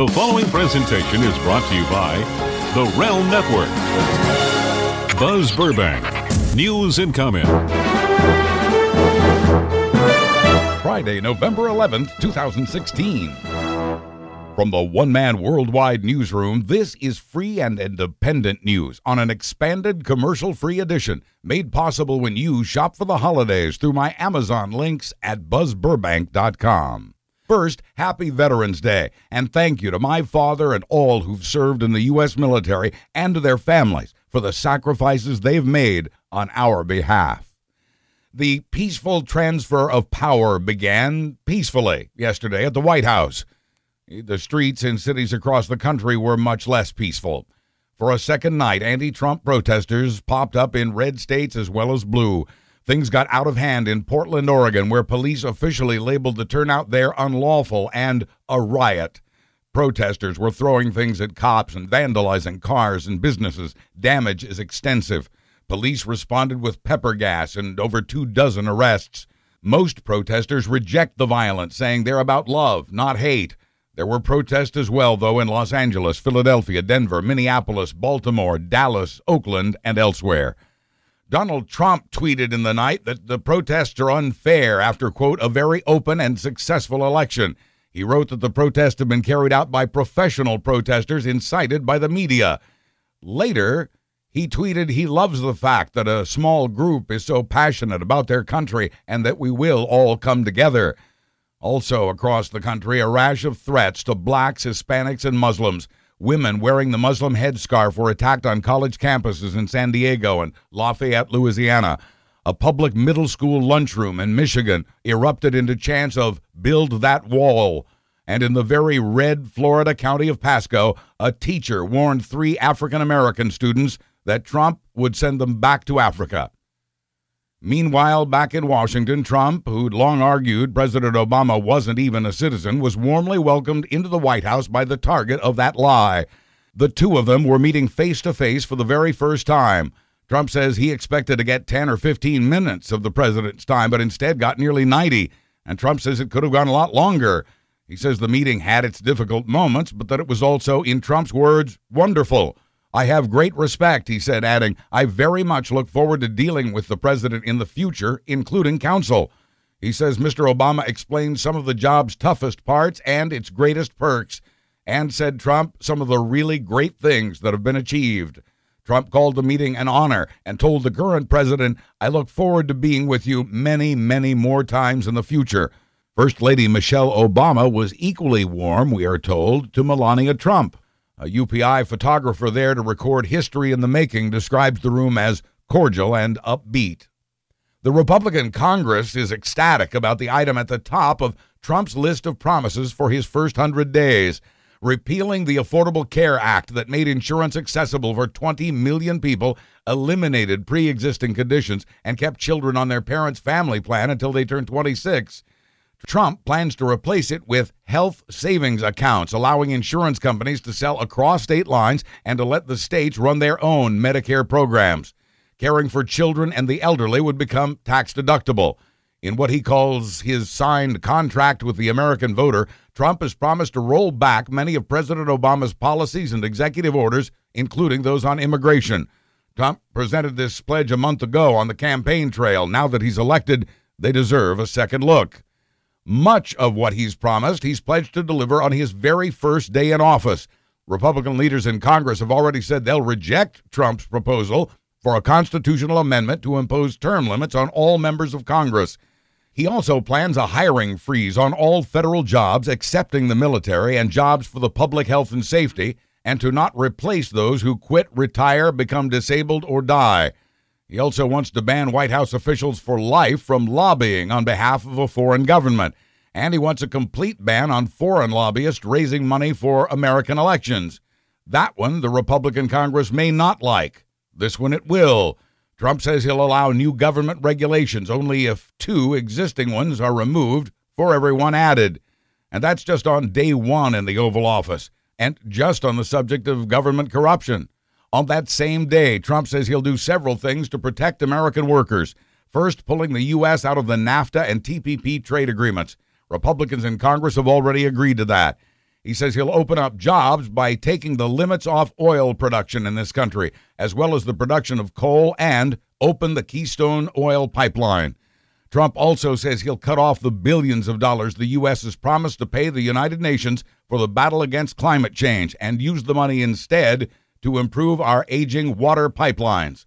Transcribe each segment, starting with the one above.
The following presentation is brought to you by The Realm Network. Buzz Burbank, news and comment. Friday, November 11th, 2016. From the one man worldwide newsroom, this is free and independent news on an expanded commercial free edition made possible when you shop for the holidays through my Amazon links at buzzburbank.com. First, happy Veterans Day, and thank you to my father and all who've served in the U.S. military and to their families for the sacrifices they've made on our behalf. The peaceful transfer of power began peacefully yesterday at the White House. The streets in cities across the country were much less peaceful. For a second night, anti Trump protesters popped up in red states as well as blue. Things got out of hand in Portland, Oregon, where police officially labeled the turnout there unlawful and a riot. Protesters were throwing things at cops and vandalizing cars and businesses. Damage is extensive. Police responded with pepper gas and over two dozen arrests. Most protesters reject the violence, saying they're about love, not hate. There were protests as well, though, in Los Angeles, Philadelphia, Denver, Minneapolis, Baltimore, Dallas, Oakland, and elsewhere. Donald Trump tweeted in the night that the protests are unfair after, quote, a very open and successful election. He wrote that the protests have been carried out by professional protesters incited by the media. Later, he tweeted he loves the fact that a small group is so passionate about their country and that we will all come together. Also, across the country, a rash of threats to blacks, Hispanics, and Muslims. Women wearing the Muslim headscarf were attacked on college campuses in San Diego and Lafayette, Louisiana. A public middle school lunchroom in Michigan erupted into chants of Build That Wall. And in the very red Florida county of Pasco, a teacher warned three African American students that Trump would send them back to Africa. Meanwhile, back in Washington, Trump, who'd long argued President Obama wasn't even a citizen, was warmly welcomed into the White House by the target of that lie. The two of them were meeting face to face for the very first time. Trump says he expected to get 10 or 15 minutes of the president's time, but instead got nearly 90. And Trump says it could have gone a lot longer. He says the meeting had its difficult moments, but that it was also, in Trump's words, wonderful. I have great respect, he said, adding, I very much look forward to dealing with the president in the future, including counsel. He says Mr. Obama explained some of the job's toughest parts and its greatest perks, and said Trump some of the really great things that have been achieved. Trump called the meeting an honor and told the current president, I look forward to being with you many, many more times in the future. First Lady Michelle Obama was equally warm, we are told, to Melania Trump. A UPI photographer there to record history in the making describes the room as cordial and upbeat. The Republican Congress is ecstatic about the item at the top of Trump's list of promises for his first hundred days repealing the Affordable Care Act that made insurance accessible for 20 million people, eliminated pre existing conditions, and kept children on their parents' family plan until they turned 26. Trump plans to replace it with health savings accounts, allowing insurance companies to sell across state lines and to let the states run their own Medicare programs. Caring for children and the elderly would become tax deductible. In what he calls his signed contract with the American voter, Trump has promised to roll back many of President Obama's policies and executive orders, including those on immigration. Trump presented this pledge a month ago on the campaign trail. Now that he's elected, they deserve a second look. Much of what he's promised, he's pledged to deliver on his very first day in office. Republican leaders in Congress have already said they'll reject Trump's proposal for a constitutional amendment to impose term limits on all members of Congress. He also plans a hiring freeze on all federal jobs, excepting the military and jobs for the public health and safety, and to not replace those who quit, retire, become disabled, or die. He also wants to ban White House officials for life from lobbying on behalf of a foreign government. And he wants a complete ban on foreign lobbyists raising money for American elections. That one the Republican Congress may not like. This one it will. Trump says he'll allow new government regulations only if two existing ones are removed for every one added. And that's just on day one in the Oval Office, and just on the subject of government corruption. On that same day, Trump says he'll do several things to protect American workers. First, pulling the U.S. out of the NAFTA and TPP trade agreements. Republicans in Congress have already agreed to that. He says he'll open up jobs by taking the limits off oil production in this country, as well as the production of coal, and open the Keystone Oil Pipeline. Trump also says he'll cut off the billions of dollars the U.S. has promised to pay the United Nations for the battle against climate change and use the money instead to improve our aging water pipelines.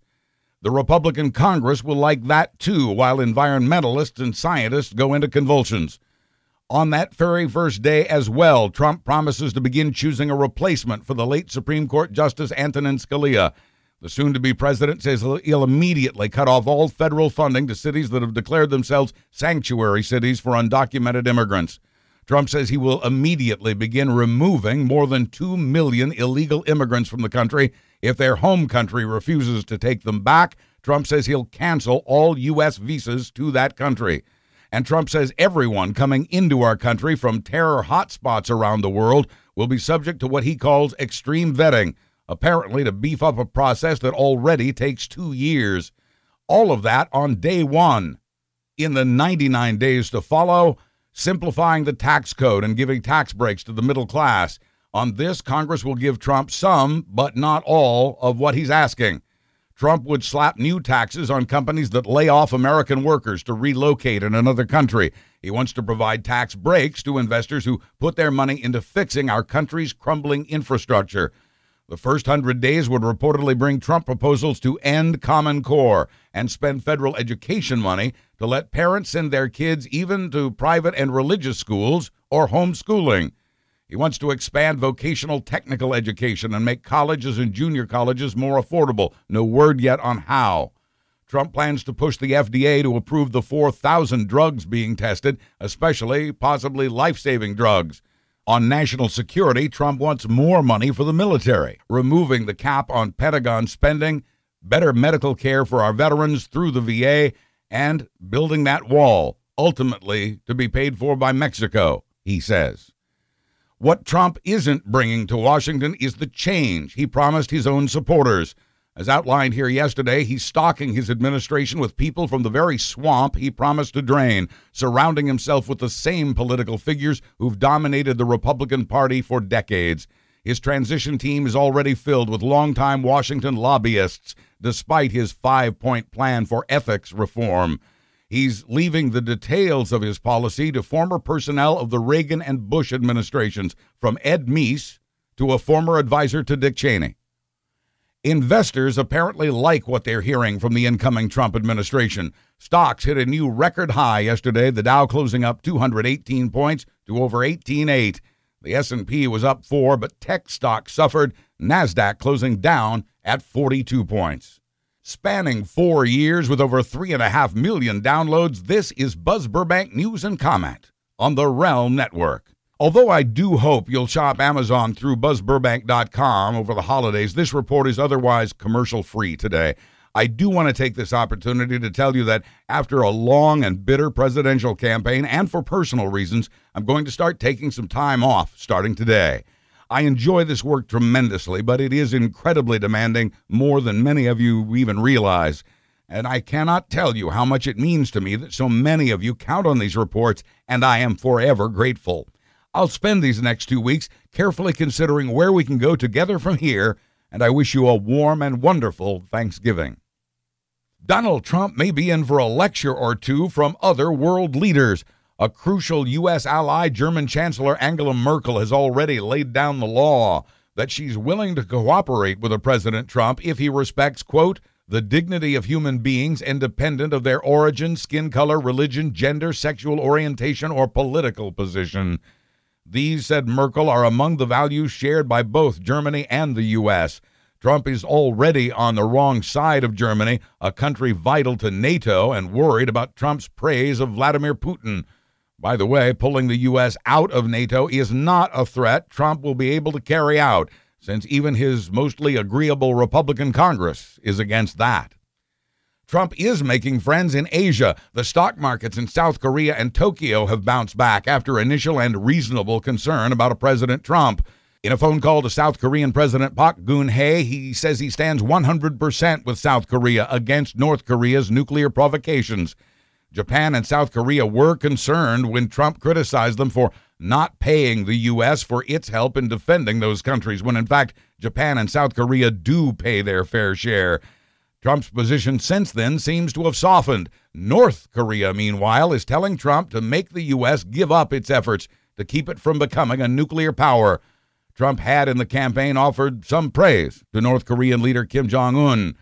The Republican Congress will like that too, while environmentalists and scientists go into convulsions. On that very first day as well, Trump promises to begin choosing a replacement for the late Supreme Court Justice Antonin Scalia. The soon to be president says he'll immediately cut off all federal funding to cities that have declared themselves sanctuary cities for undocumented immigrants. Trump says he will immediately begin removing more than 2 million illegal immigrants from the country if their home country refuses to take them back. Trump says he'll cancel all U.S. visas to that country. And Trump says everyone coming into our country from terror hotspots around the world will be subject to what he calls extreme vetting, apparently to beef up a process that already takes two years. All of that on day one. In the 99 days to follow, simplifying the tax code and giving tax breaks to the middle class. On this, Congress will give Trump some, but not all, of what he's asking. Trump would slap new taxes on companies that lay off American workers to relocate in another country. He wants to provide tax breaks to investors who put their money into fixing our country's crumbling infrastructure. The first hundred days would reportedly bring Trump proposals to end Common Core and spend federal education money to let parents send their kids even to private and religious schools or homeschooling. He wants to expand vocational technical education and make colleges and junior colleges more affordable. No word yet on how. Trump plans to push the FDA to approve the 4,000 drugs being tested, especially possibly life saving drugs. On national security, Trump wants more money for the military, removing the cap on Pentagon spending, better medical care for our veterans through the VA, and building that wall, ultimately to be paid for by Mexico, he says. What Trump isn't bringing to Washington is the change he promised his own supporters. As outlined here yesterday, he's stocking his administration with people from the very swamp he promised to drain, surrounding himself with the same political figures who've dominated the Republican Party for decades. His transition team is already filled with longtime Washington lobbyists, despite his five point plan for ethics reform. He's leaving the details of his policy to former personnel of the Reagan and Bush administrations, from Ed Meese to a former advisor to Dick Cheney. Investors apparently like what they're hearing from the incoming Trump administration. Stocks hit a new record high yesterday, the Dow closing up 218 points to over 18.8. The S&P was up 4, but tech stocks suffered, Nasdaq closing down at 42 points. Spanning 4 years with over 3.5 million downloads, this is Buzz Burbank News and Comment on the Realm Network. Although I do hope you'll shop Amazon through buzzburbank.com over the holidays, this report is otherwise commercial free today. I do want to take this opportunity to tell you that after a long and bitter presidential campaign, and for personal reasons, I'm going to start taking some time off starting today. I enjoy this work tremendously, but it is incredibly demanding, more than many of you even realize. And I cannot tell you how much it means to me that so many of you count on these reports, and I am forever grateful. I'll spend these next two weeks carefully considering where we can go together from here, and I wish you a warm and wonderful Thanksgiving. Donald Trump may be in for a lecture or two from other world leaders. A crucial U.S. ally, German Chancellor Angela Merkel, has already laid down the law that she's willing to cooperate with a President Trump if he respects, quote, the dignity of human beings independent of their origin, skin color, religion, gender, sexual orientation, or political position. These, said Merkel, are among the values shared by both Germany and the U.S. Trump is already on the wrong side of Germany, a country vital to NATO, and worried about Trump's praise of Vladimir Putin. By the way, pulling the U.S. out of NATO is not a threat Trump will be able to carry out, since even his mostly agreeable Republican Congress is against that. Trump is making friends in Asia. The stock markets in South Korea and Tokyo have bounced back after initial and reasonable concern about a President Trump. In a phone call to South Korean President Park Geun-hye, he says he stands 100% with South Korea against North Korea's nuclear provocations. Japan and South Korea were concerned when Trump criticized them for not paying the U.S. for its help in defending those countries, when in fact Japan and South Korea do pay their fair share. Trump's position since then seems to have softened. North Korea, meanwhile, is telling Trump to make the U.S. give up its efforts to keep it from becoming a nuclear power. Trump had in the campaign offered some praise to North Korean leader Kim Jong un.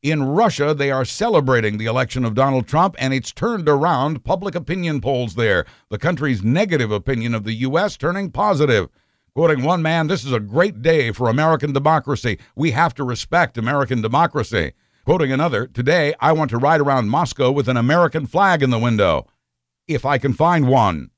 In Russia, they are celebrating the election of Donald Trump, and it's turned around public opinion polls there. The country's negative opinion of the U.S. turning positive. Quoting one man, this is a great day for American democracy. We have to respect American democracy. Quoting another, today I want to ride around Moscow with an American flag in the window. If I can find one.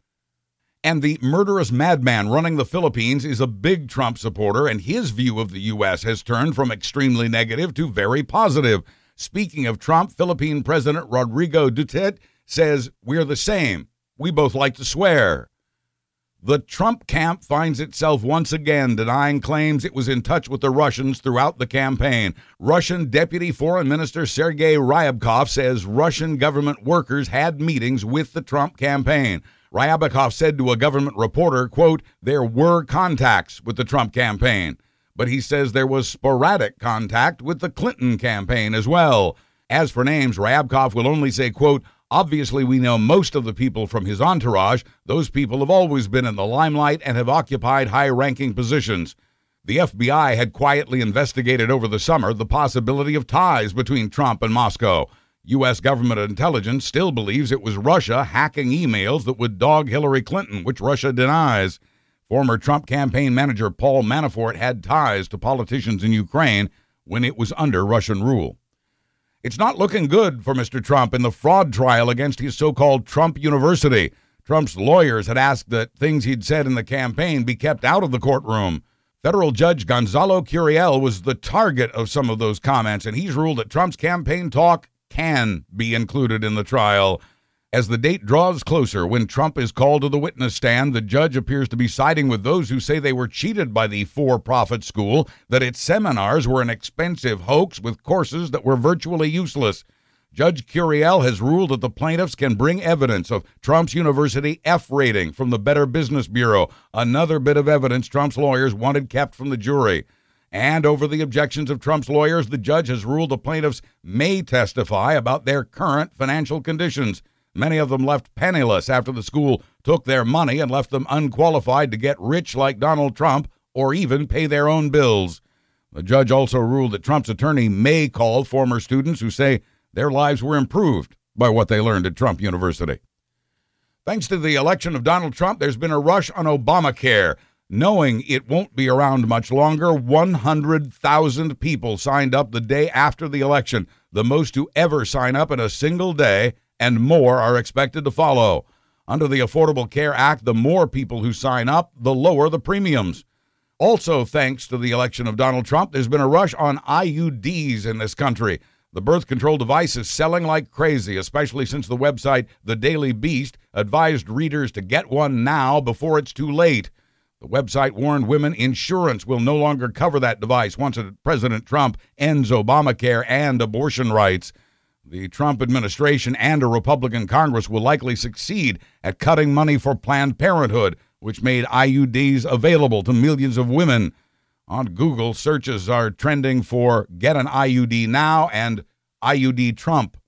And the murderous madman running the Philippines is a big Trump supporter, and his view of the U.S. has turned from extremely negative to very positive. Speaking of Trump, Philippine President Rodrigo Duterte says, We're the same. We both like to swear. The Trump camp finds itself once again denying claims it was in touch with the Russians throughout the campaign. Russian Deputy Foreign Minister Sergei Ryabkov says Russian government workers had meetings with the Trump campaign. Ryabkov said to a government reporter, quote, there were contacts with the Trump campaign, but he says there was sporadic contact with the Clinton campaign as well. As for names, Ryabkov will only say, quote, Obviously, we know most of the people from his entourage. Those people have always been in the limelight and have occupied high ranking positions. The FBI had quietly investigated over the summer the possibility of ties between Trump and Moscow. U.S. government intelligence still believes it was Russia hacking emails that would dog Hillary Clinton, which Russia denies. Former Trump campaign manager Paul Manafort had ties to politicians in Ukraine when it was under Russian rule. It's not looking good for Mr. Trump in the fraud trial against his so called Trump University. Trump's lawyers had asked that things he'd said in the campaign be kept out of the courtroom. Federal Judge Gonzalo Curiel was the target of some of those comments, and he's ruled that Trump's campaign talk can be included in the trial. As the date draws closer, when Trump is called to the witness stand, the judge appears to be siding with those who say they were cheated by the for profit school, that its seminars were an expensive hoax with courses that were virtually useless. Judge Curiel has ruled that the plaintiffs can bring evidence of Trump's university F rating from the Better Business Bureau, another bit of evidence Trump's lawyers wanted kept from the jury. And over the objections of Trump's lawyers, the judge has ruled the plaintiffs may testify about their current financial conditions. Many of them left penniless after the school took their money and left them unqualified to get rich like Donald Trump or even pay their own bills. The judge also ruled that Trump's attorney may call former students who say their lives were improved by what they learned at Trump University. Thanks to the election of Donald Trump, there's been a rush on Obamacare. Knowing it won't be around much longer, 100,000 people signed up the day after the election, the most to ever sign up in a single day, and more are expected to follow. Under the Affordable Care Act, the more people who sign up, the lower the premiums. Also, thanks to the election of Donald Trump, there's been a rush on IUDs in this country. The birth control device is selling like crazy, especially since the website The Daily Beast advised readers to get one now before it's too late. The website warned women insurance will no longer cover that device once President Trump ends Obamacare and abortion rights. The Trump administration and a Republican Congress will likely succeed at cutting money for Planned Parenthood, which made IUDs available to millions of women. On Google, searches are trending for Get an IUD Now and IUD Trump.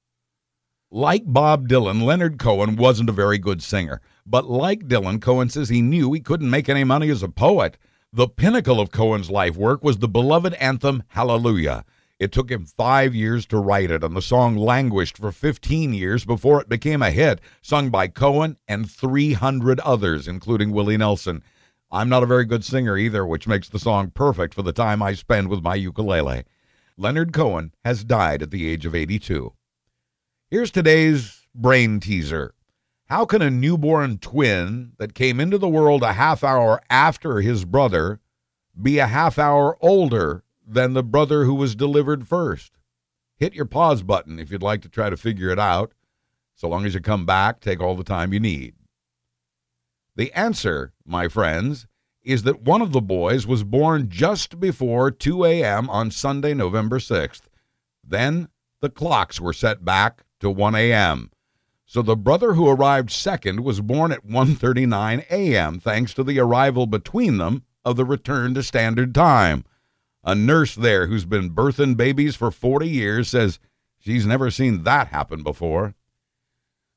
Like Bob Dylan, Leonard Cohen wasn't a very good singer. But like Dylan, Cohen says he knew he couldn't make any money as a poet. The pinnacle of Cohen's life work was the beloved anthem Hallelujah. It took him five years to write it, and the song languished for 15 years before it became a hit, sung by Cohen and 300 others, including Willie Nelson. I'm not a very good singer either, which makes the song perfect for the time I spend with my ukulele. Leonard Cohen has died at the age of 82. Here's today's brain teaser. How can a newborn twin that came into the world a half hour after his brother be a half hour older than the brother who was delivered first? Hit your pause button if you'd like to try to figure it out. So long as you come back, take all the time you need. The answer, my friends, is that one of the boys was born just before 2 a.m. on Sunday, November 6th. Then the clocks were set back to 1 a.m. So the brother who arrived second was born at 1:39 a.m. thanks to the arrival between them of the return to standard time. A nurse there who's been birthing babies for 40 years says she's never seen that happen before.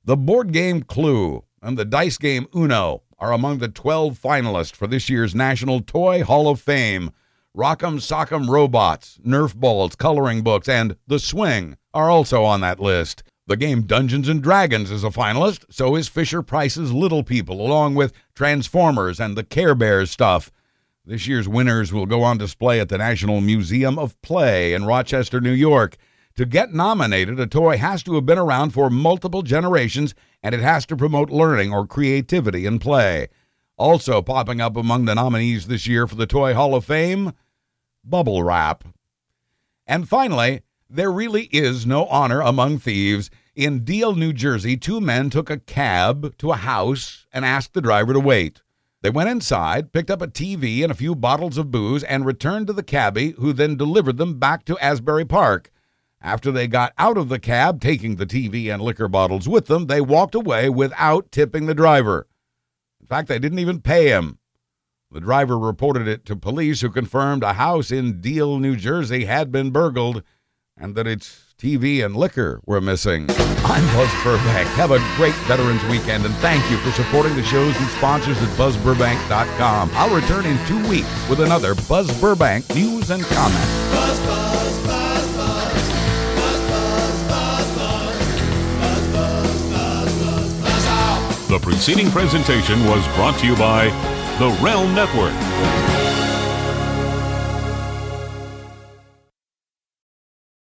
The board game Clue and the dice game Uno are among the 12 finalists for this year's National Toy Hall of Fame. Rock'em Sock'em Robots, Nerf Balls, coloring books, and The Swing are also on that list. The game Dungeons and Dragons is a finalist, so is Fisher Price's Little People, along with Transformers and the Care Bears stuff. This year's winners will go on display at the National Museum of Play in Rochester, New York. To get nominated, a toy has to have been around for multiple generations and it has to promote learning or creativity in play. Also popping up among the nominees this year for the Toy Hall of Fame, Bubble Wrap. And finally, there really is no honor among thieves. In Deal, New Jersey, two men took a cab to a house and asked the driver to wait. They went inside, picked up a TV and a few bottles of booze, and returned to the cabbie, who then delivered them back to Asbury Park. After they got out of the cab, taking the TV and liquor bottles with them, they walked away without tipping the driver. In fact, they didn't even pay him. The driver reported it to police, who confirmed a house in Deal, New Jersey had been burgled and that its TV and liquor were missing. I'm Buzz Burbank. Have a great Veterans Weekend and thank you for supporting the shows and sponsors at BuzzBurbank.com. I'll return in two weeks with another Buzz Burbank news and comment. Buzz, buzz. The preceding presentation was brought to you by The Realm Network.